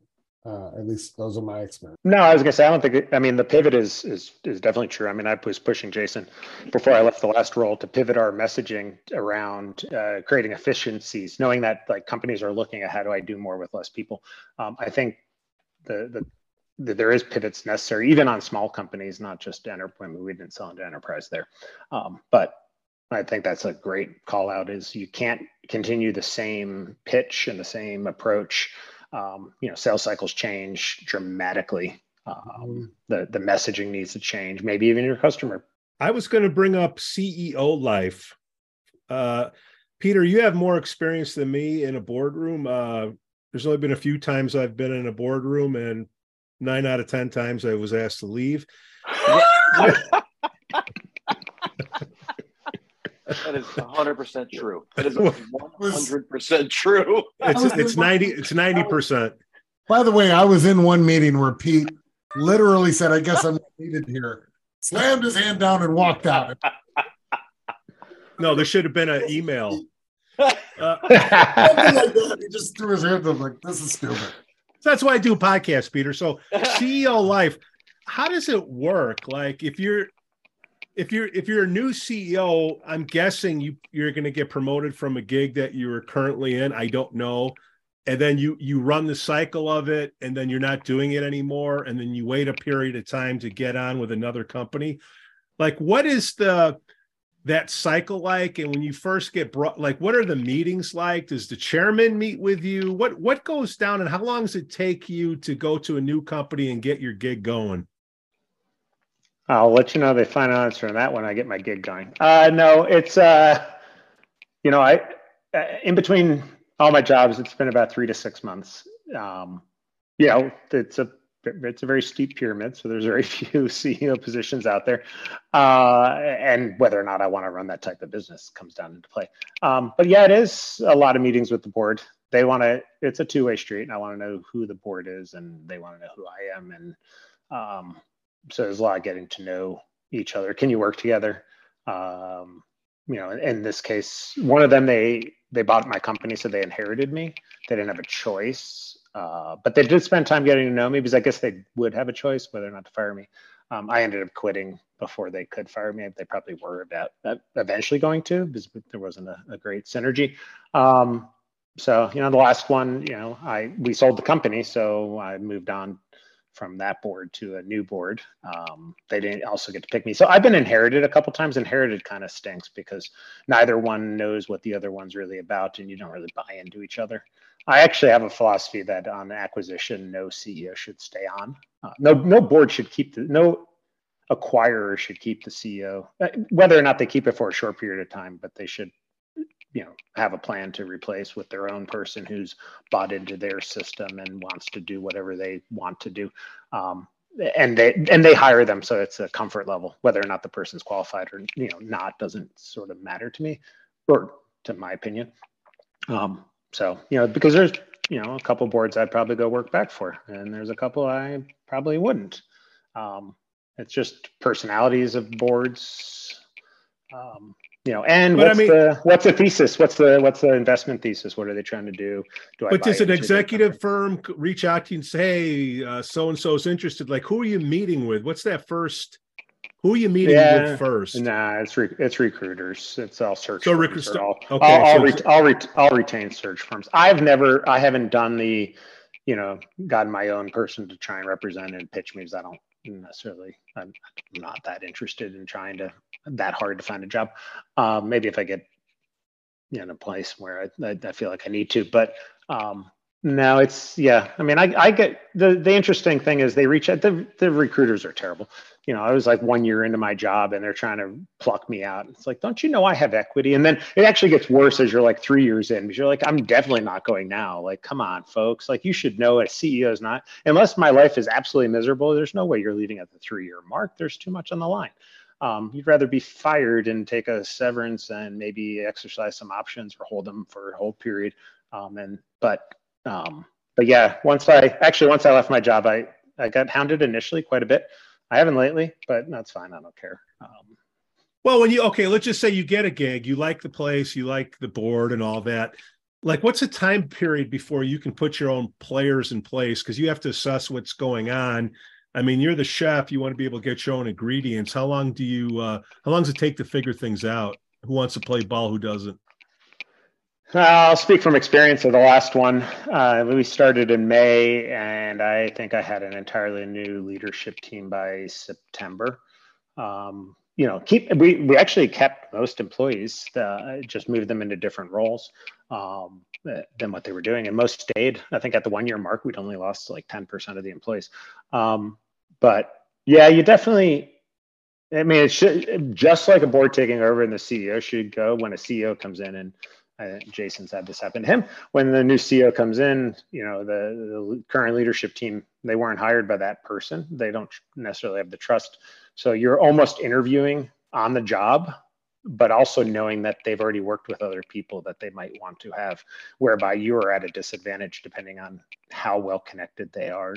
uh, at least those are my experience. No, I was gonna say I don't think. I mean, the pivot is is is definitely true. I mean, I was pushing Jason before I left the last role to pivot our messaging around uh, creating efficiencies, knowing that like companies are looking at how do I do more with less people. Um, I think the the there is pivots necessary, even on small companies, not just enterprise. We didn't sell into enterprise there, um, but I think that's a great call out. Is you can't continue the same pitch and the same approach. Um, you know sales cycles change dramatically. Um, the the messaging needs to change maybe even your customer. I was going to bring up ceo life. Uh, peter you have more experience than me in a boardroom. Uh, there's only been a few times i've been in a boardroom and nine out of ten times i was asked to leave That is 100% true. That is 100% true. It's, it's 90 it's 90%. By the way, I was in one meeting where Pete literally said, I guess I'm needed here. Slammed his hand down and walked out. No, there should have been an email. Uh, like he just threw his hand up like, this is stupid. So that's why I do podcasts, Peter. So CEO life, how does it work? Like if you're if you're if you're a new CEO, I'm guessing you you're going to get promoted from a gig that you're currently in. I don't know, and then you you run the cycle of it, and then you're not doing it anymore, and then you wait a period of time to get on with another company. Like, what is the that cycle like? And when you first get brought, like, what are the meetings like? Does the chairman meet with you? What what goes down, and how long does it take you to go to a new company and get your gig going? I'll let you know the final answer on that when I get my gig going. Uh, no, it's uh, you know, I uh, in between all my jobs, it's been about three to six months. Um, you know, it's a it's a very steep pyramid, so there's very few CEO positions out there, uh, and whether or not I want to run that type of business comes down into play. Um, but yeah, it is a lot of meetings with the board. They want to. It's a two way street, and I want to know who the board is, and they want to know who I am, and um, so there's a lot of getting to know each other. Can you work together? Um, you know, in, in, this case, one of them they they bought my company, so they inherited me. They didn't have a choice, uh, but they did spend time getting to know me because I guess they would have a choice whether or not to fire me. Um, I ended up quitting before they could fire me. They probably were about eventually going to because there wasn't a, a great synergy. Um, so you know, the last one, you know, I we sold the company, so I moved on from that board to a new board. Um, they didn't also get to pick me. So I've been inherited a couple times. Inherited kind of stinks because neither one knows what the other one's really about and you don't really buy into each other. I actually have a philosophy that on acquisition, no CEO should stay on. Uh, no, no board should keep the, no acquirer should keep the CEO, uh, whether or not they keep it for a short period of time, but they should you know have a plan to replace with their own person who's bought into their system and wants to do whatever they want to do. Um, and they and they hire them so it's a comfort level. Whether or not the person's qualified or you know not doesn't sort of matter to me or to my opinion. Um, so you know because there's you know a couple boards i'd probably go work back for and there's a couple i probably wouldn't. Um, it's just personalities of boards. Um, you know and but what's I mean, the what's the thesis what's the what's the investment thesis what are they trying to do do I but does an executive firm reach out to you and say hey so and so is interested like who are you meeting with what's that first Who are you meeting yeah, with first? Nah, it's re- it's recruiters. It's all search. So recruiters. I'll, okay, I'll, I'll, re- I'll, re- I'll retain search firms. I've never, I haven't done the, you know, gotten my own person to try and represent and pitch me because I don't necessarily, I'm not that interested in trying to that hard to find a job. Um, maybe if I get in a place where I, I, I feel like I need to, but um, no, it's yeah. I mean, I, I get the the interesting thing is they reach out. The the recruiters are terrible. You know, I was like one year into my job and they're trying to pluck me out. It's like, don't you know I have equity? And then it actually gets worse as you're like three years in because you're like, I'm definitely not going now. Like, come on, folks. Like, you should know a CEO is not unless my life is absolutely miserable. There's no way you're leaving at the three year mark. There's too much on the line. Um, you'd rather be fired and take a severance and maybe exercise some options or hold them for a whole period. Um, and but um, but yeah, once I actually once I left my job, I I got hounded initially quite a bit. I haven't lately, but that's fine. I don't care. Um, well, when you okay, let's just say you get a gig, you like the place, you like the board and all that. Like, what's a time period before you can put your own players in place? Because you have to assess what's going on. I mean, you're the chef. You want to be able to get your own ingredients. How long do you? Uh, how long does it take to figure things out? Who wants to play ball? Who doesn't? Uh, I'll speak from experience of the last one. Uh, we started in May, and I think I had an entirely new leadership team by September. Um, you know, keep we we actually kept most employees, uh, just moved them into different roles um, than what they were doing, and most stayed. I think at the one year mark, we'd only lost like ten percent of the employees. Um, but yeah, you definitely. I mean, it should just like a board taking over, and the CEO should go when a CEO comes in and uh, Jason's had this happen to him. When the new CEO comes in, you know, the, the current leadership team, they weren't hired by that person. They don't necessarily have the trust. So you're almost interviewing on the job, but also knowing that they've already worked with other people that they might want to have, whereby you are at a disadvantage depending on how well connected they are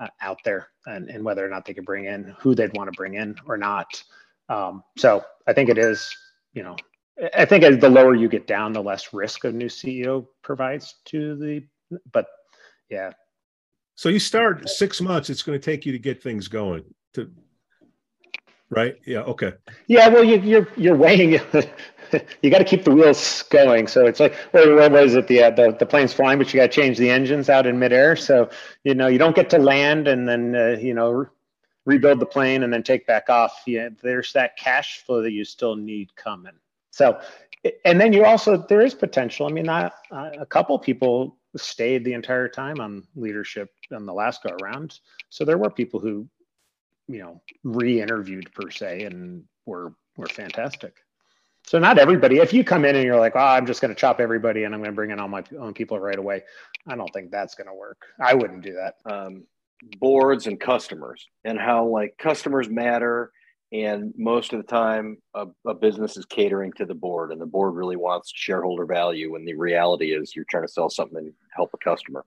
uh, out there and, and whether or not they could bring in who they'd want to bring in or not. Um, so I think it is, you know, I think as the lower you get down, the less risk a new CEO provides to the. But yeah. So you start six months. It's going to take you to get things going. To right? Yeah. Okay. Yeah. Well, you, you're you're weighing. you got to keep the wheels going. So it's like, what, what was it? The, uh, the the plane's flying, but you got to change the engines out in midair. So you know you don't get to land and then uh, you know rebuild the plane and then take back off. Yeah, there's that cash flow that you still need coming. So, and then you also there is potential. I mean, not a couple people stayed the entire time on leadership on the last go around. So there were people who, you know, re-interviewed per se and were were fantastic. So not everybody. If you come in and you're like, "Oh, I'm just going to chop everybody and I'm going to bring in all my own people right away," I don't think that's going to work. I wouldn't do that. Um, boards and customers and how like customers matter and most of the time a, a, business is catering to the board and the board really wants shareholder value and the reality is you're trying to sell something and help a customer.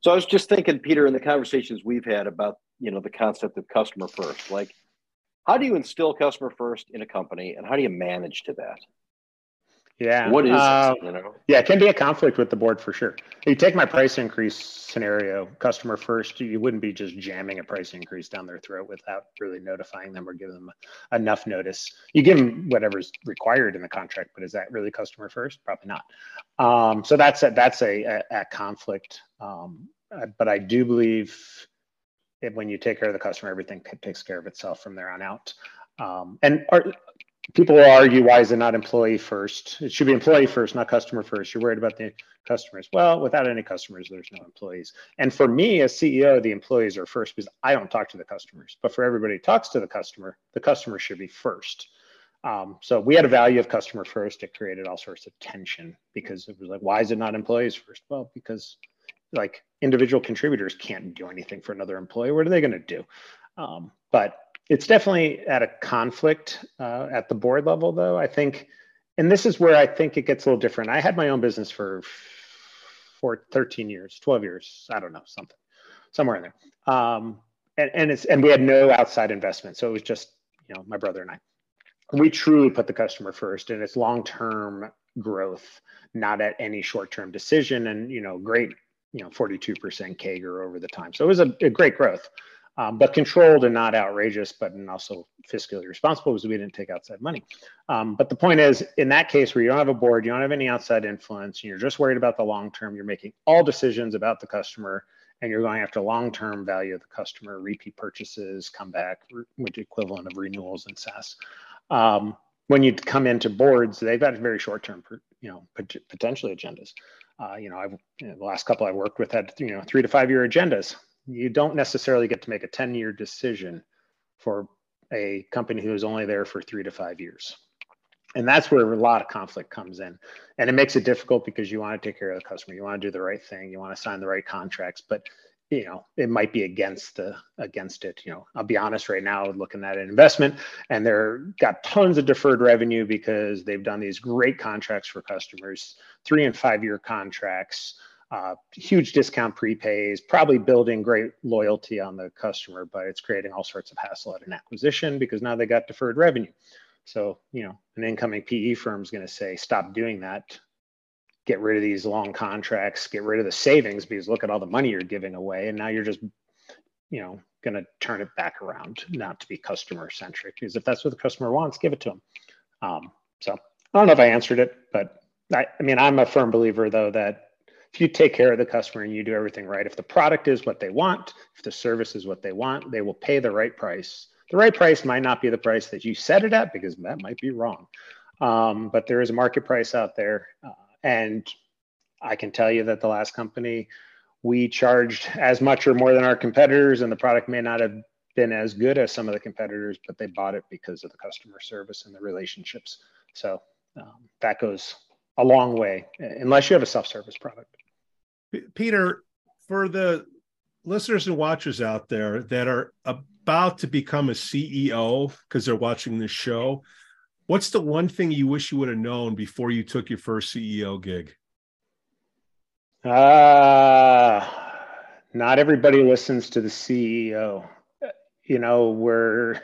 So i was just thinking peter in the conversations we've had about you know the concept of customer first like how do you instill customer first in a company and how do you manage to that yeah. What is uh, it, you know? Yeah, it can be a conflict with the board for sure. You take my price increase scenario, customer first, you wouldn't be just jamming a price increase down their throat without really notifying them or giving them enough notice. You give them whatever's required in the contract, but is that really customer first? Probably not. Um, so that's a, that's a, a, a conflict. Um, but I do believe when you take care of the customer, everything takes care of itself from there on out. Um, and our, people will argue why is it not employee first? It should be employee first not customer first. You're worried about the customers. Well without any customers there's no employees. And for me as ceo the employees are first because i don't talk to the customers. But for everybody who talks to the customer the customer should be first. Um, so we had a value of customer first. It created all sorts of tension because it was like why is it not employees first? Well because like individual contributors can't do anything for another employee. What are they going to do? Um, but it's definitely at a conflict uh, at the board level, though. I think, and this is where I think it gets a little different. I had my own business for for 13 years, 12 years, I don't know, something, somewhere in there. Um, and, and it's and we had no outside investment, so it was just you know my brother and I. We truly put the customer first, and it's long term growth, not at any short term decision. And you know, great, you know, 42% CAGR over the time. So it was a, a great growth. Um, but controlled and not outrageous, but and also fiscally responsible because we didn't take outside money. Um, but the point is, in that case where you don't have a board, you don't have any outside influence, and you're just worried about the long term, you're making all decisions about the customer, and you're going after long term value of the customer, repeat purchases, come back, which equivalent of renewals and SaaS. Um, when you come into boards, they've got very short term, you know, potentially agendas. Uh, you know, I've you know, the last couple I've worked with had you know three to five year agendas you don't necessarily get to make a 10 year decision for a company who is only there for three to five years. And that's where a lot of conflict comes in. And it makes it difficult because you want to take care of the customer. You want to do the right thing. You want to sign the right contracts. But you know, it might be against the against it. You know, I'll be honest right now, looking at an investment and they're got tons of deferred revenue because they've done these great contracts for customers, three and five year contracts uh, huge discount prepays, probably building great loyalty on the customer, but it's creating all sorts of hassle at an acquisition because now they got deferred revenue. So, you know, an incoming PE firm is going to say, stop doing that. Get rid of these long contracts, get rid of the savings because look at all the money you're giving away. And now you're just, you know, going to turn it back around, not to be customer centric. Because if that's what the customer wants, give it to them. Um, so I don't know if I answered it, but I, I mean, I'm a firm believer though that if you take care of the customer and you do everything right, if the product is what they want, if the service is what they want, they will pay the right price. The right price might not be the price that you set it at because that might be wrong. Um, but there is a market price out there. Uh, and I can tell you that the last company, we charged as much or more than our competitors, and the product may not have been as good as some of the competitors, but they bought it because of the customer service and the relationships. So um, that goes a long way, unless you have a self service product. Peter, for the listeners and watchers out there that are about to become a CEO because they're watching this show, what's the one thing you wish you would have known before you took your first CEO gig? Uh, not everybody listens to the CEO. You know, we're,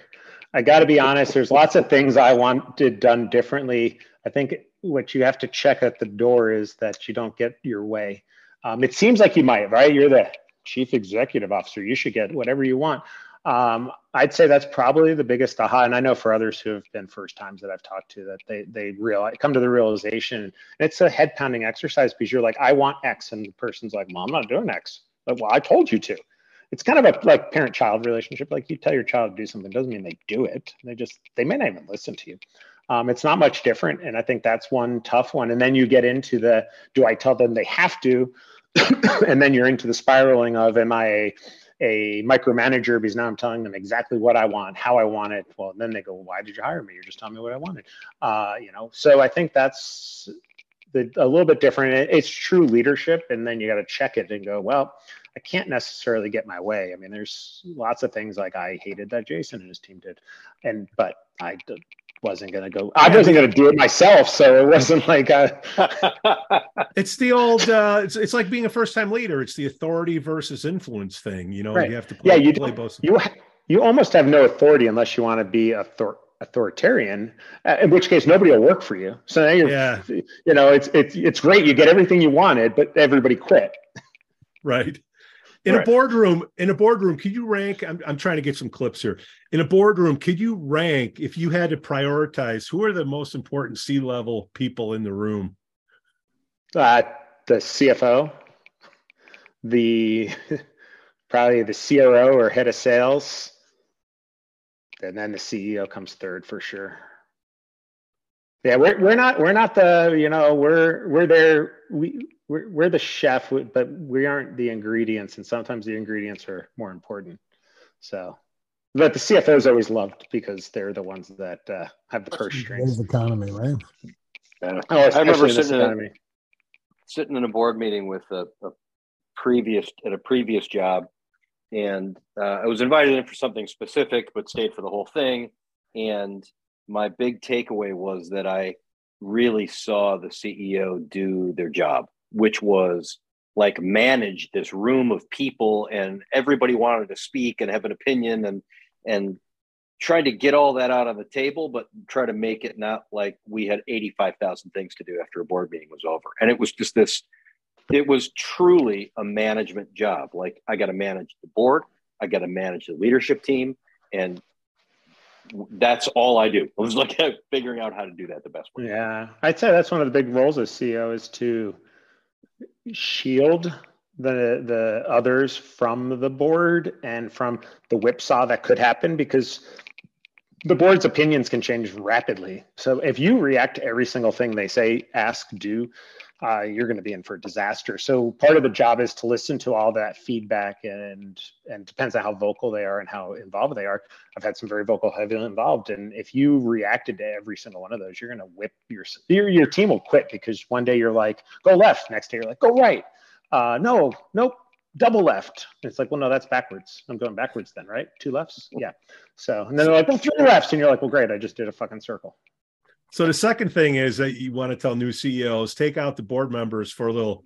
I got to be honest, there's lots of things I wanted done differently. I think what you have to check at the door is that you don't get your way. Um, it seems like you might, right? You're the chief executive officer. You should get whatever you want. Um, I'd say that's probably the biggest aha. And I know for others who have been first times that I've talked to that they they realize come to the realization. And it's a head pounding exercise because you're like, I want X, and the person's like, Well, I'm not doing X. Like, well, I told you to. It's kind of a like parent child relationship. Like you tell your child to do something doesn't mean they do it. They just they may not even listen to you. Um, it's not much different. And I think that's one tough one. And then you get into the do I tell them they have to? and then you're into the spiraling of am I a, a micromanager because now I'm telling them exactly what I want, how I want it. Well, then they go, why did you hire me? You're just telling me what I wanted. Uh, you know, so I think that's the, a little bit different. It's true leadership. And then you got to check it and go, well, I can't necessarily get my way. I mean, there's lots of things like I hated that Jason and his team did. And, but I wasn't going to go. I wasn't going to do it myself, so it wasn't like a. it's the old. Uh, it's it's like being a first time leader. It's the authority versus influence thing. You know, right. you have to play, yeah. You play both. You you almost have no authority unless you want to be author- authoritarian. Uh, in which case, nobody will work for you. So now you're, yeah. you know, it's it's it's great. You get everything you wanted, but everybody quit. Right in right. a boardroom in a boardroom could you rank I'm, I'm trying to get some clips here. In a boardroom could you rank if you had to prioritize who are the most important c level people in the room? Uh, the cfo the probably the cro or head of sales and then the ceo comes third for sure yeah we're, we're not we're not the you know we're we're there we we're, we're the chef, but we aren't the ingredients. And sometimes the ingredients are more important. So, but the CFOs always loved because they're the ones that uh, have the purse strings. economy, right? Yeah. Oh, I remember sitting in, a, sitting in a board meeting with a, a previous at a previous job, and uh, I was invited in for something specific, but stayed for the whole thing. And my big takeaway was that I really saw the CEO do their job which was like manage this room of people and everybody wanted to speak and have an opinion and and trying to get all that out on the table but try to make it not like we had 85,000 things to do after a board meeting was over. And it was just this it was truly a management job. Like i got to manage the board I got to manage the leadership team, and that's all I do. I was like figuring out how to do that the best way. Yeah, I'd say that's one of the big roles as CEO is to shield the the others from the board and from the whipsaw that could happen because the board's opinions can change rapidly. So if you react to every single thing they say, ask, do, uh, you're going to be in for a disaster. So part of the job is to listen to all that feedback, and and depends on how vocal they are and how involved they are. I've had some very vocal, heavily involved, and if you reacted to every single one of those, you're going to whip your your your team will quit because one day you're like go left, next day you're like go right. Uh, no, nope, double left. It's like, well, no, that's backwards. I'm going backwards then, right? Two lefts, yeah. So and then they're like, well, three lefts, and you're like, well, great, I just did a fucking circle. So the second thing is that you want to tell new CEOs take out the board members for a little.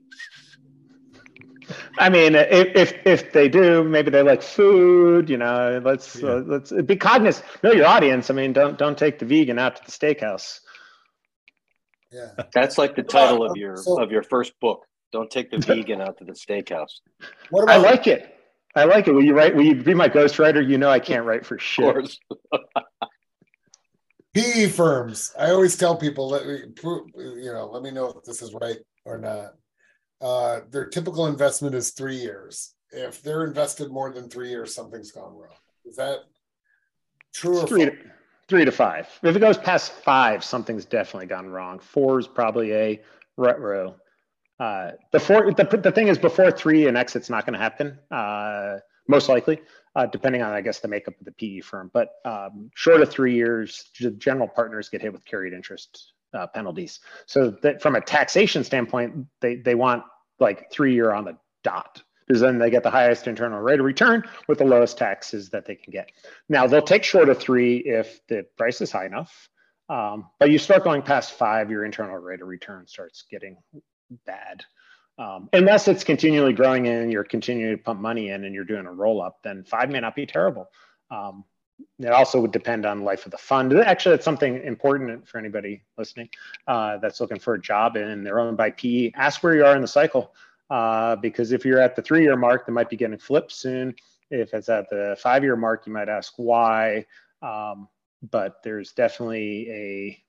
I mean, if if, if they do, maybe they like food. You know, let's yeah. uh, let's be cognizant. Know your audience. I mean, don't don't take the vegan out to the steakhouse. Yeah, that's like the title of your so, of your first book. Don't take the vegan out to the steakhouse. What about, I like it. I like it. Will you write? Will you be my ghostwriter? You know, I can't write for shit. PE firms. I always tell people, let me, you know, let me know if this is right or not. Uh, their typical investment is three years. If they're invested more than three years, something's gone wrong. Is that true? Or three, to, three to five. If it goes past five, something's definitely gone wrong. Four is probably a rut row. Uh, before the, the thing is, before three, an exit's not going to happen. Uh, most likely uh, depending on, I guess, the makeup of the PE firm. But um, short of three years, general partners get hit with carried interest uh, penalties. So that from a taxation standpoint, they they want like three year on the dot because then they get the highest internal rate of return with the lowest taxes that they can get. Now they'll take short of three if the price is high enough. Um, but you start going past five, your internal rate of return starts getting bad. Um, unless it's continually growing and you're continuing to pump money in and you're doing a roll up, then five may not be terrible. Um, it also would depend on life of the fund. Actually, that's something important for anybody listening uh, that's looking for a job and they're owned by PE. Ask where you are in the cycle uh, because if you're at the three year mark, they might be getting flipped soon. If it's at the five year mark, you might ask why. Um, but there's definitely a,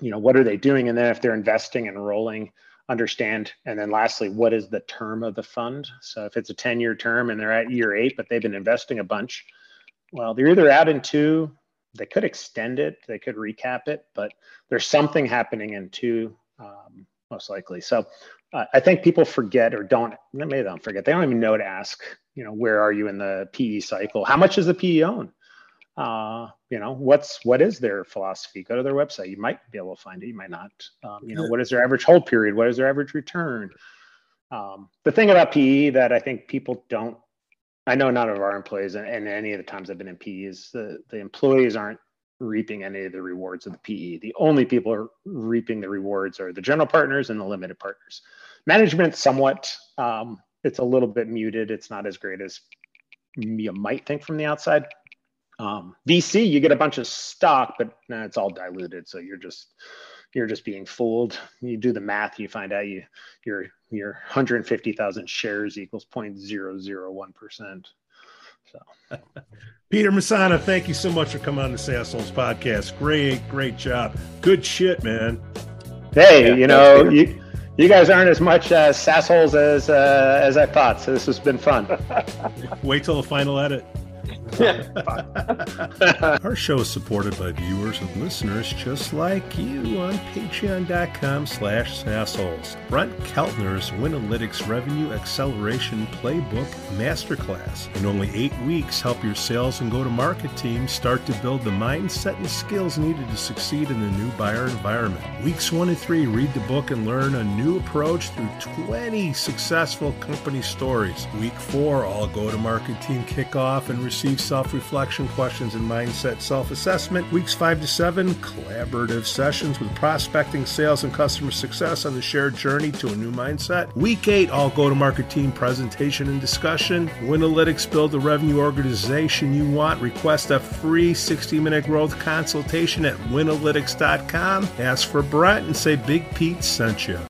you know, what are they doing? And then if they're investing and rolling, understand. And then lastly, what is the term of the fund? So if it's a 10 year term and they're at year eight, but they've been investing a bunch, well, they're either out in two, they could extend it, they could recap it, but there's something happening in two, um, most likely. So uh, I think people forget or don't, maybe they don't forget, they don't even know to ask, you know, where are you in the PE cycle? How much is the PE own? Uh, you know what's what is their philosophy? Go to their website. You might be able to find it. You might not. Um, you know what is their average hold period? What is their average return? Um, the thing about pe that i think people don't i know none of our employees and, and any of the times i've been in pe is the, the employees aren't reaping any of the rewards of the pe the only people are reaping the rewards are the general partners and the limited partners. Management somewhat um, it's a little bit muted. It's not as great as you might think from the outside um, VC, you get a bunch of stock, but nah, it's all diluted. So you're just you're just being fooled. You do the math, you find out you your your 150,000 shares equals 0.001 percent. So, Peter Masana, thank you so much for coming on the SaaSholes podcast. Great, great job. Good shit, man. Hey, yeah, you know you. You guys aren't as much as SaaSholes as uh, as I thought, so this has been fun. Wait till the final edit. Our show is supported by viewers and listeners just like you on patreon.com slash SaaSholes. Brent Keltner's Winalytics Revenue Acceleration Playbook Masterclass. In only eight weeks, help your sales and go-to-market teams start to build the mindset and skills needed to succeed in the new buyer environment. Weeks one and three, read the book and learn a new approach through 20 successful company stories. Week four, all go-to-market team kickoff and receive self reflection questions and mindset self assessment. Weeks five to seven, collaborative sessions with prospecting, sales, and customer success on the shared journey to a new mindset. Week eight, all go to market team presentation and discussion. Winalytics build the revenue organization you want. Request a free 60 minute growth consultation at winalytics.com. Ask for Brent and say Big Pete sent you.